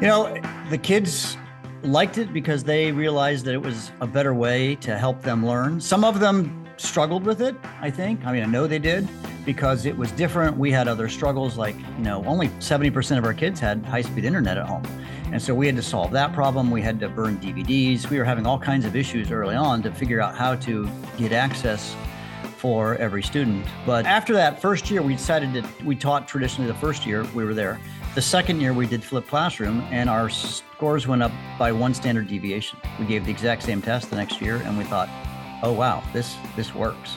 You know, the kids liked it because they realized that it was a better way to help them learn. Some of them struggled with it, I think. I mean, I know they did because it was different. We had other struggles, like, you know, only 70% of our kids had high speed internet at home. And so we had to solve that problem. We had to burn DVDs. We were having all kinds of issues early on to figure out how to get access for every student. But after that first year, we decided that we taught traditionally the first year we were there. The second year we did flipped classroom and our scores went up by one standard deviation. We gave the exact same test the next year and we thought, oh wow, this this works.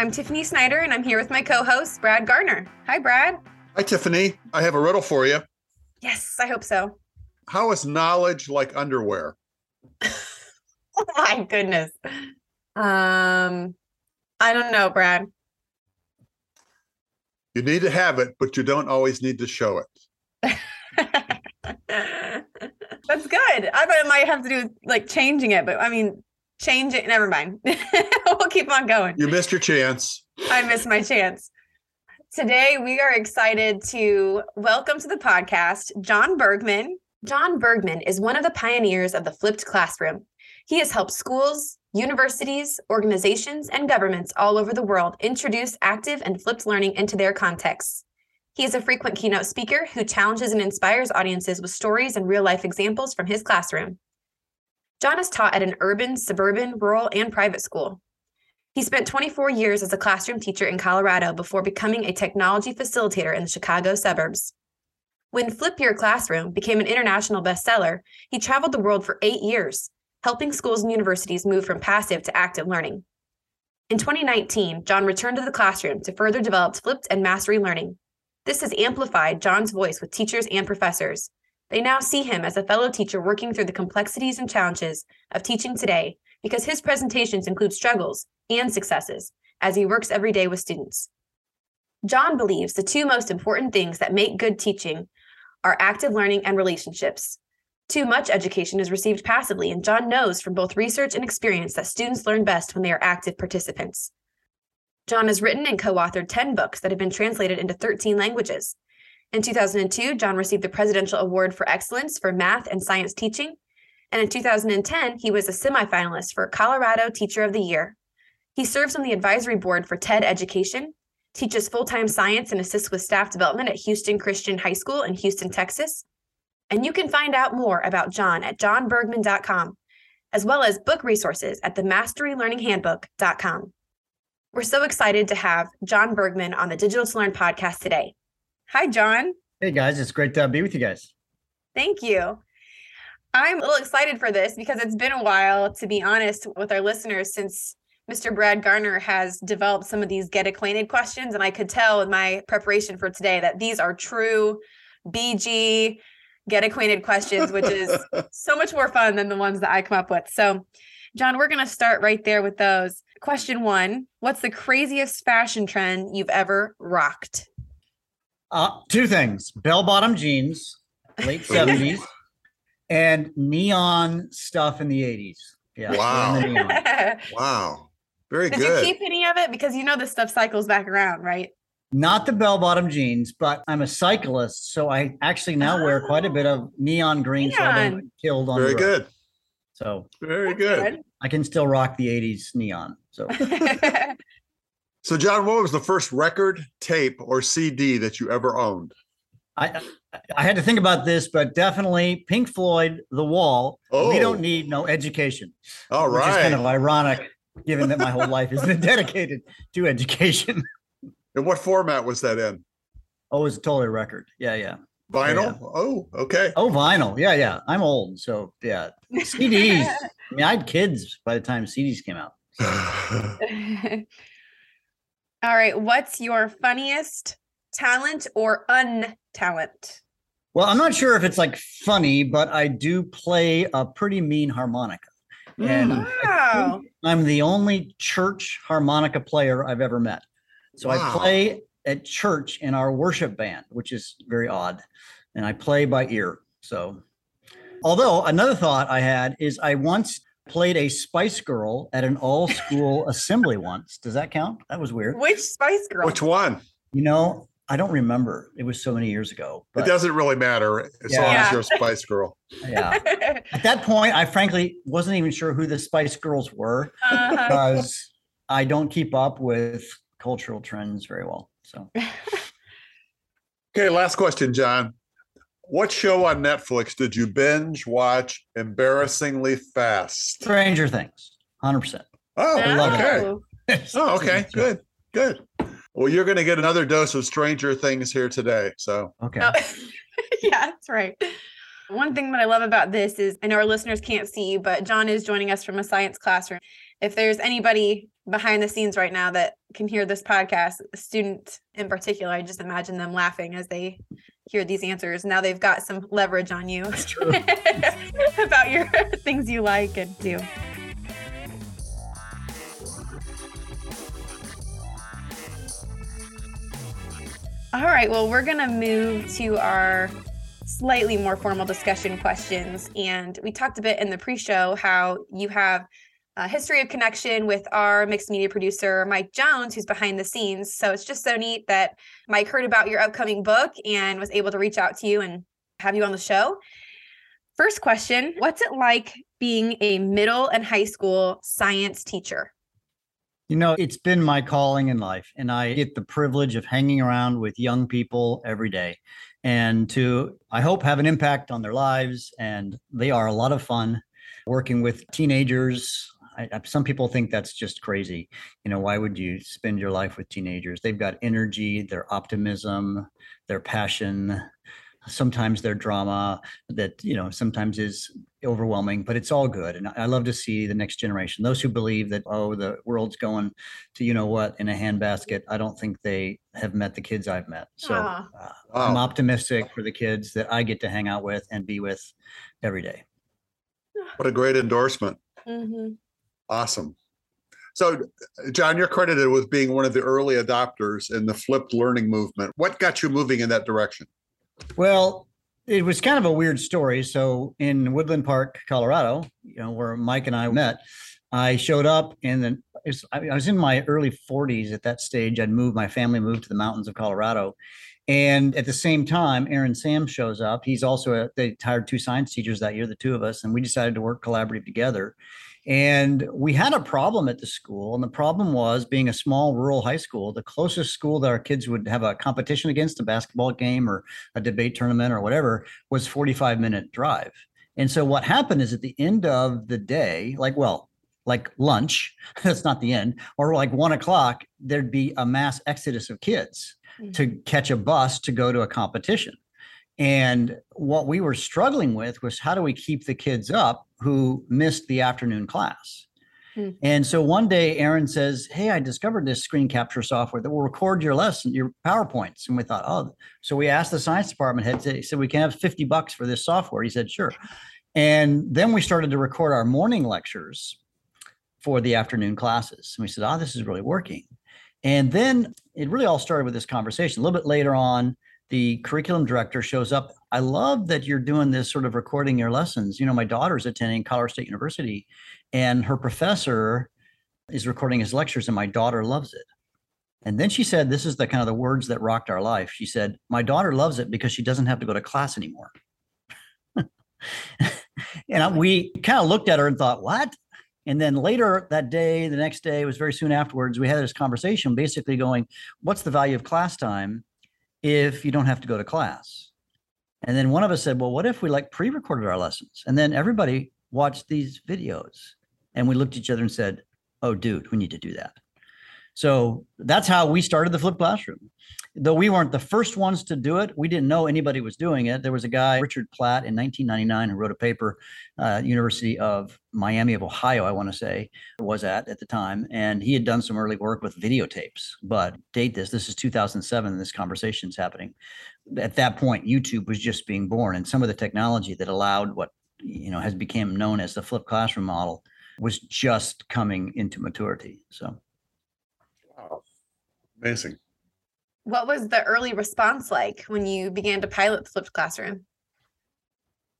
I'm Tiffany Snyder, and I'm here with my co host, Brad Garner. Hi, Brad. Hi, Tiffany. I have a riddle for you. Yes, I hope so. How is knowledge like underwear? oh, my goodness. Um, I don't know, Brad. You need to have it, but you don't always need to show it. That's good. I thought it might have to do with like changing it, but I mean, change it. Never mind. we'll keep on going. You missed your chance. I missed my chance. Today, we are excited to welcome to the podcast Jon Bergmann. Jon Bergmann is one of the pioneers of the flipped classroom. He has helped schools, universities, organizations, and governments all over the world introduce active and flipped learning into their contexts. He is a frequent keynote speaker who challenges and inspires audiences with stories and real life examples from his classroom. John has taught at an urban, suburban, rural, and private school. He spent 24 years as a classroom teacher in Colorado before becoming a technology facilitator in the Chicago suburbs. When Flip Your Classroom became an international bestseller, he traveled the world for eight years, helping schools and universities move from passive to active learning. In 2019, John returned to the classroom to further develop flipped and mastery learning. This has amplified John's voice with teachers and professors, they now see him as a fellow teacher working through the complexities and challenges of teaching today because his presentations include struggles and successes as he works every day with students. John believes the two most important things that make good teaching are active learning and relationships. Too much education is received passively, and John knows from both research and experience that students learn best when they are active participants. John has written and co authored 10 books that have been translated into 13 languages. In 2002, John received the Presidential Award for Excellence for Math and Science Teaching. And in 2010, he was a semifinalist for Colorado Teacher of the Year. He serves on the advisory board for TED Education, teaches full time science and assists with staff development at Houston Christian High School in Houston, Texas. And you can find out more about John at jonbergmann.com, as well as book resources at the masterylearninghandbook.com. We're so excited to have Jon Bergmann on the Digital to Learn podcast today. Hi, John. Hey, guys. It's great to be with you guys. Thank you. I'm a little excited for this because it's been a while, to be honest, with our listeners since Mr. Brad Garner has developed some of these get acquainted questions. And I could tell in my preparation for today that these are true BG get acquainted questions, which is so much more fun than the ones that I come up with. So, John, we're going to start right there with those. Question one What's the craziest fashion trend you've ever rocked? Uh, two things: bell-bottom jeans, late seventies, and neon stuff in the eighties. Yeah. Wow. wow. Very Did good. Did you keep any of it because you know this stuff cycles back around, right? Not the bell-bottom jeans, but I'm a cyclist, so I actually now oh. wear quite a bit of oh, neon green, neon. so I don't killed on. Very good. So very good. good. I can still rock the '80s neon. So So, John, what was the first record, tape, or CD that you ever owned? I I had to think about this, but definitely Pink Floyd, The Wall. Oh. We don't oh. need no education. All right. Which is kind of ironic, given that my whole life has been dedicated to education. And what format was that in? Oh, it was a totally record. Yeah, yeah. Vinyl? Yeah. Oh, okay. Oh, vinyl. Yeah, yeah. I'm old, so yeah. CDs. I mean, I had kids by the time CDs came out. So. All right. What's your funniest talent or untalent? Well, I'm not sure if it's like funny, but I do play a pretty mean harmonica. And. Wow. I'm the only church harmonica player I've ever met. So Wow. I play at church in our worship band, which is very odd. And I play by ear. So, although another thought I had is I once played a Spice Girl at an all school assembly once. Does that count? That was weird. Which Spice Girl? Which one? You know, I don't remember. It was so many years ago. It doesn't really matter as long Yeah. as you're a Spice Girl. yeah. At that point, I frankly wasn't even sure who the Spice Girls were Uh-huh. because I don't keep up with cultural trends very well. So, Okay, last question, John. What show on Netflix did you binge watch embarrassingly fast? Stranger Things, 100%. Oh, I love it. okay. Oh, okay. Good. Good. Well, you're going to get another dose of Stranger Things here today. So, Okay. Oh, yeah, that's right. One thing that I love about this is I know our listeners can't see, you, but John is joining us from a science classroom. If there's anybody behind the scenes right now that can hear this podcast, a student in particular, I just imagine them laughing as they hear these answers. Now they've got some leverage on you about your things you like and do. All right, well, we're going to move to our slightly more formal discussion questions. And we talked a bit in the pre show how you have a history of connection with our mixed media producer, Mike Jones, who's behind the scenes. So it's just so neat that Mike heard about your upcoming book and was able to reach out to you and have you on the show. First question What's it like being a middle and high school science teacher? You know, it's been my calling in life, and I get the privilege of hanging around with young people every day and to, I hope, have an impact on their lives. And they are a lot of fun working with teenagers. I, some people think that's just crazy. You know, why would you spend your life with teenagers? They've got energy, their optimism, their passion, sometimes their drama that, you know, sometimes is overwhelming, but it's all good. And I I love to see the next generation, those who believe that, oh, the world's going to, you know what, in a handbasket. I don't think they have met the kids I've met. So Aw. uh, I'm optimistic for the kids that I get to hang out with and be with every day. what a great endorsement. Mhm. Awesome. So, John, you're credited with being one of the early adopters in the flipped learning movement. What got you moving in that direction? Well, it was kind of a weird story. So in Woodland Park, Colorado, you know, where Mike and I met, I showed up and then I was in my early 40s at that stage. I'd moved, my family moved to the mountains of Colorado. And at the same time, Aaron Sams shows up. He's also, a, they hired two science teachers that year, the two of us, and we decided to work collaborative together. And we had a problem at the school. And the problem was being a small rural high school, the closest school that our kids would have a competition against, a basketball game or a debate tournament or whatever, was 45 minute drive. And so what happened is at the end of the day, like, well, like lunch, that's not the end, or like one o'clock, there'd be a mass exodus of kids Mm. to catch a bus to go to a competition. And what we were struggling with was how do we keep the kids up who missed the afternoon class? Hmm. And so one day Aaron says, Hey, I discovered this screen capture software that will record your lesson, your PowerPoints. And we thought, Oh, so we asked the science department head, he said, We can have 50 bucks for this software. He said, Sure. And then we started to record our morning lectures for the afternoon classes. And we said, Oh, this is really working. And then it really all started with this conversation. A little bit later on, the curriculum director shows up. I love that you're doing this sort of recording your lessons. You know, my daughter's attending Colorado State University, and her professor is recording his lectures, and my daughter loves it. And then she said, This is the kind of the words that rocked our life. She said, My daughter loves it because she doesn't have to go to class anymore. and we kind of looked at her and thought, What? And then later that day, the next day, it was very soon afterwards, we had this conversation basically going, What's the value of class time if you don't have to go to class? And then one of us said, Well, what if we like pre recorded our lessons? And then everybody watched these videos. And we looked at each other and said, Oh, dude, we need to do that. So that's how we started the flipped classroom. Though we weren't the first ones to do it, we didn't know anybody was doing it. There was a guy, Richard Platt, in 1999, who wrote a paper, uh, University of Miami of Ohio, I want to say, was at at the time, and he had done some early work with videotapes. But date this, this is 2007, and this conversation's happening. at that point, YouTube was just being born, and some of the technology that allowed what you know has become known as the flipped classroom model was just coming into maturity. So, amazing. What was the early response like when you began to pilot the flipped classroom?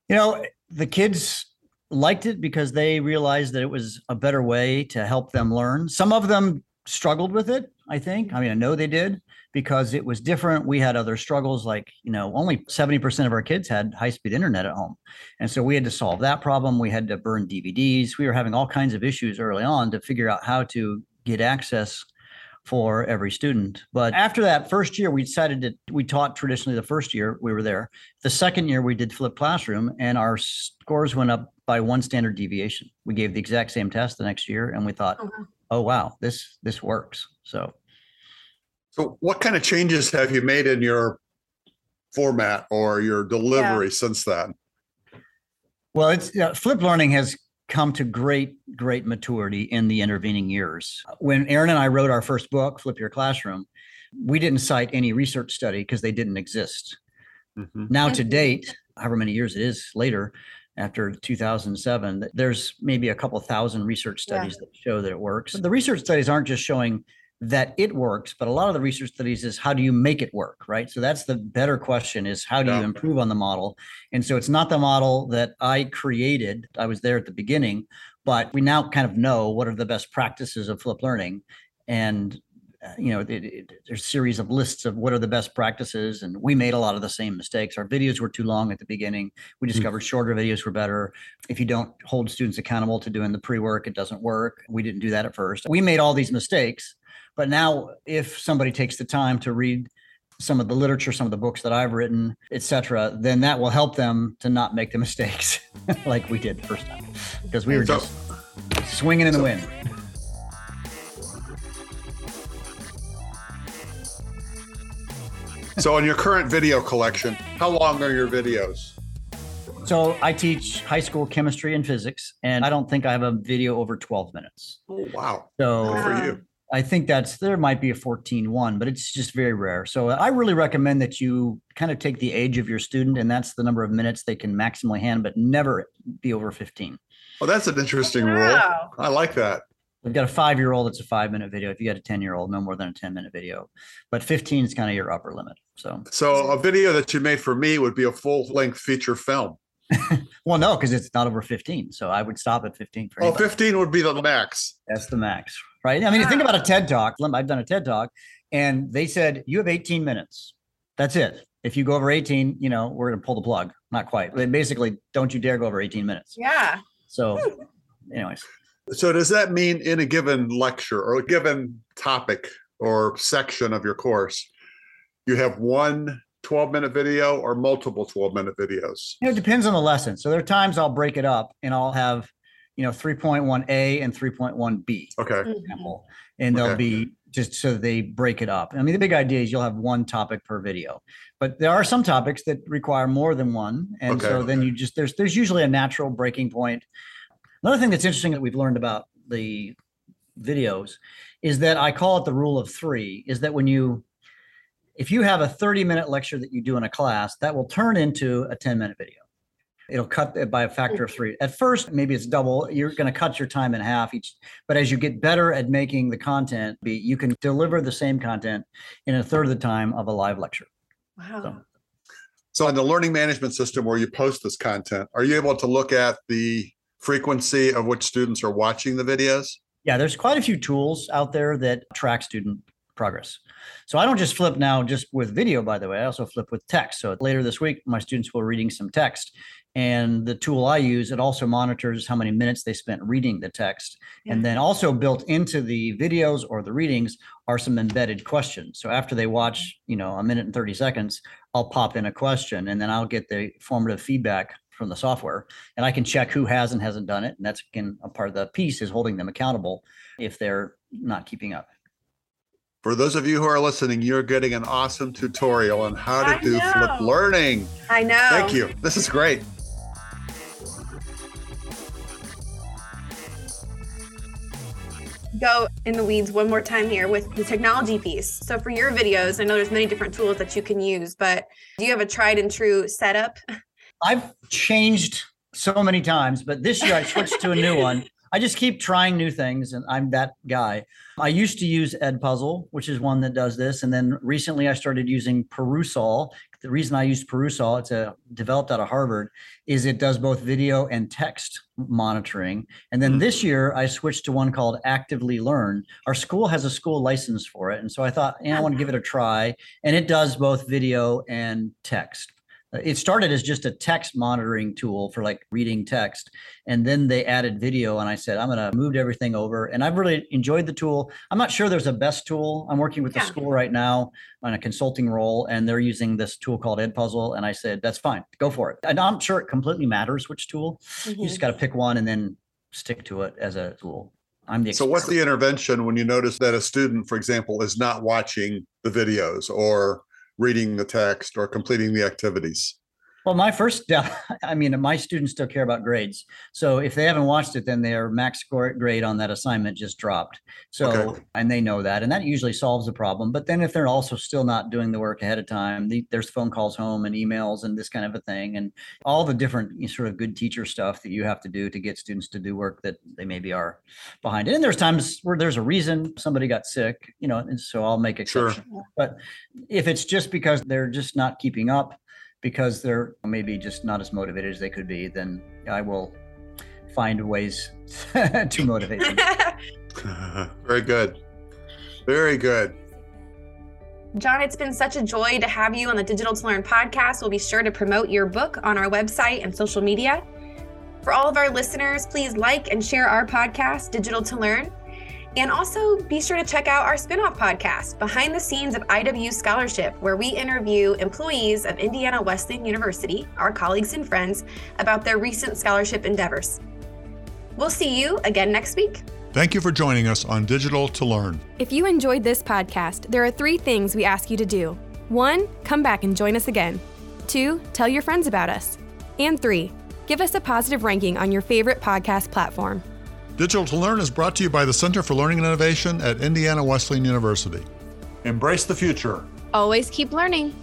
You know, the kids liked it because they realized that it was a better way to help them learn. Some of them struggled with it, I think. I mean, I know they did because it was different. We had other struggles, like, you know, only 70% of our kids had high speed internet at home. And so we had to solve that problem. We had to burn DVDs. We were having all kinds of issues early on to figure out how to get access for every student. But after that first year, we decided that we taught traditionally the first year we were there. The second year, we did flipped classroom, and our scores went up by one standard deviation. We gave the exact same test the next year, and we thought, oh, wow, oh, wow this this works. So, so what kind of changes have you made in your format or your delivery yeah. since then? Well, it's uh, flipped learning has come to great, great maturity in the intervening years. When Aaron and I wrote our first book, Flip Your Classroom, we didn't cite any research study because they didn't exist. Mm-hmm. Now, to date, however many years it is later, after 2007, there's maybe a couple thousand research studies yeah. that show that it works. The research studies aren't just showing that it works but a lot of the research studies is how do you make it work right? So that's the better question is how do you improve on the model? And so it's not the model that i created. I was there at the beginning but we now kind of know what are the best practices of flip learning. And you know it, it, there's a series of lists of what are the best practices and we made a lot of the same mistakes our videos were too long at the beginning we hmm. discovered shorter videos were better if you don't hold students accountable to doing the pre-work it doesn't work we didn't do that at first we made all these mistakes but now, if somebody takes the time to read some of the literature, some of the books that I've written, etc., then that will help them to not make the mistakes like we did the first time because we were so, just swinging in so, the wind. So, in your current video collection, how long are your videos? So, I teach high school chemistry and physics, and I don't think I have a video over 12 minutes. Oh, wow. So, Good for you. I think that's there might be a 14 one, but it's just very rare. So I really recommend that you kind of take the age of your student, and that's the number of minutes they can maximally hand, but never be over 15. Well, that's an interesting wow. rule. I like that. We've got a five year old, it's a five minute video. If you got a 10 year old, no more than a 10 minute video. But 15 is kind of your upper limit. So, so a video that you made for me would be a full length feature film. well, no, because it's not over 15. So I would stop at 15 for Oh, 15 would be the max. That's the max, right? I mean, think about a TED talk. I've done a TED talk, and they said you have 18 minutes. That's it. If you go over 18, you know, we're going to pull the plug. Not quite. But basically, don't you dare go over 18 minutes. Yeah. So, hmm. anyways. So, does that mean in a given lecture or a given topic or section of your course, you have one 12 minute video or multiple 12 minute videos? You know, it depends on the lesson. So there are times I'll break it up and I'll have, you know, 3.1A and 3.1B. Okay. Mm-hmm. Example, and they'll okay. be just so they break it up. I mean, the big idea is you'll have one topic per video, but there are some topics that require more than one. And okay. so then you just, there's, there's usually a natural breaking point. Another thing that's interesting that we've learned about the videos is that I call it the rule of three is that when you if you have a 30 minute lecture that you do in a class, that will turn into a 10 minute video. It'll cut it by a factor of three. At first, maybe it's double. You're going to cut your time in half each. But as you get better at making the content, be you can deliver the same content in a third of the time of a live lecture. Wow. So, so in the learning management system where you post this content, are you able to look at the frequency of which students are watching the videos? Yeah, there's quite a few tools out there that track student progress. So I don't just flip now just with video, by the way. I also flip with text. So later this week, my students will be reading some text. And the tool I use, it also monitors how many minutes they spent reading the text. Yeah. And then also built into the videos or the readings are some embedded questions. So after they watch, you know, a minute and 30 seconds, I'll pop in a question and then I'll get the formative feedback from the software and I can check who has and hasn't done it. And that's again a part of the piece is holding them accountable if they're not keeping up. For those of you who are listening, you're getting an awesome tutorial on how to I do know. flip learning. I know. Thank you. This is great. Go in the weeds one more time here with the technology piece. So for your videos, I know there's many different tools that you can use, but do you have a tried and true setup? I've changed so many times, but this year I switched to a new one. I just keep trying new things, and I'm that guy. I used to use Edpuzzle, which is one that does this, and then recently I started using Perusall. The reason I used Perusall, it's a developed out of Harvard, is it does both video and text monitoring. And then mm-hmm. this year I switched to one called Actively Learn. Our school has a school license for it, and so I thought, yeah, I want to give it a try, and it does both video and text it started as just a text monitoring tool for like reading text and then they added video and i said i'm going to move everything over and i've really enjoyed the tool. I'm not sure there's a best tool. I'm working with yeah. the school right now on a consulting role and they're using this tool called edpuzzle and i said that's fine. Go for it. And i'm sure it completely matters which tool. Mm-hmm. you just got to pick one and then stick to it as a tool. I'm the so what's the intervention when you notice that a student for example is not watching the videos or reading the text or completing the activities? Well, my first, I mean, my students still care about grades. So if they haven't watched it, then their max score grade on that assignment just dropped. So, okay. and they know that, and that usually solves the problem. But then if they're also still not doing the work ahead of time, the, there's phone calls home and emails and this kind of a thing, and all the different sort of good teacher stuff that you have to do to get students to do work that they maybe are behind. And there's times where there's a reason somebody got sick, you know, and so I'll make exceptions. Sure. But if it's just because they're just not keeping up, because they're maybe just not as motivated as they could be, then I will find ways to motivate them. Very good. Very good. John, it's been such a joy to have you on the Digital to Learn podcast. We'll be sure to promote your book on our website and social media. For all of our listeners, please like and share our podcast, Digital to Learn. And also be sure to check out our spinoff podcast, Behind the Scenes of IW Scholarship, where we interview employees of Indiana Wesleyan University, our colleagues and friends, about their recent scholarship endeavors. We'll see you again next week. Thank you for joining us on Digital to Learn. If you enjoyed this podcast, there are three things we ask you to do. One, come back and join us again. Two, tell your friends about us. And three, give us a positive ranking on your favorite podcast platform. Digital to Learn is brought to you by the Center for Learning and Innovation at Indiana Wesleyan University. Embrace the future. Always keep learning.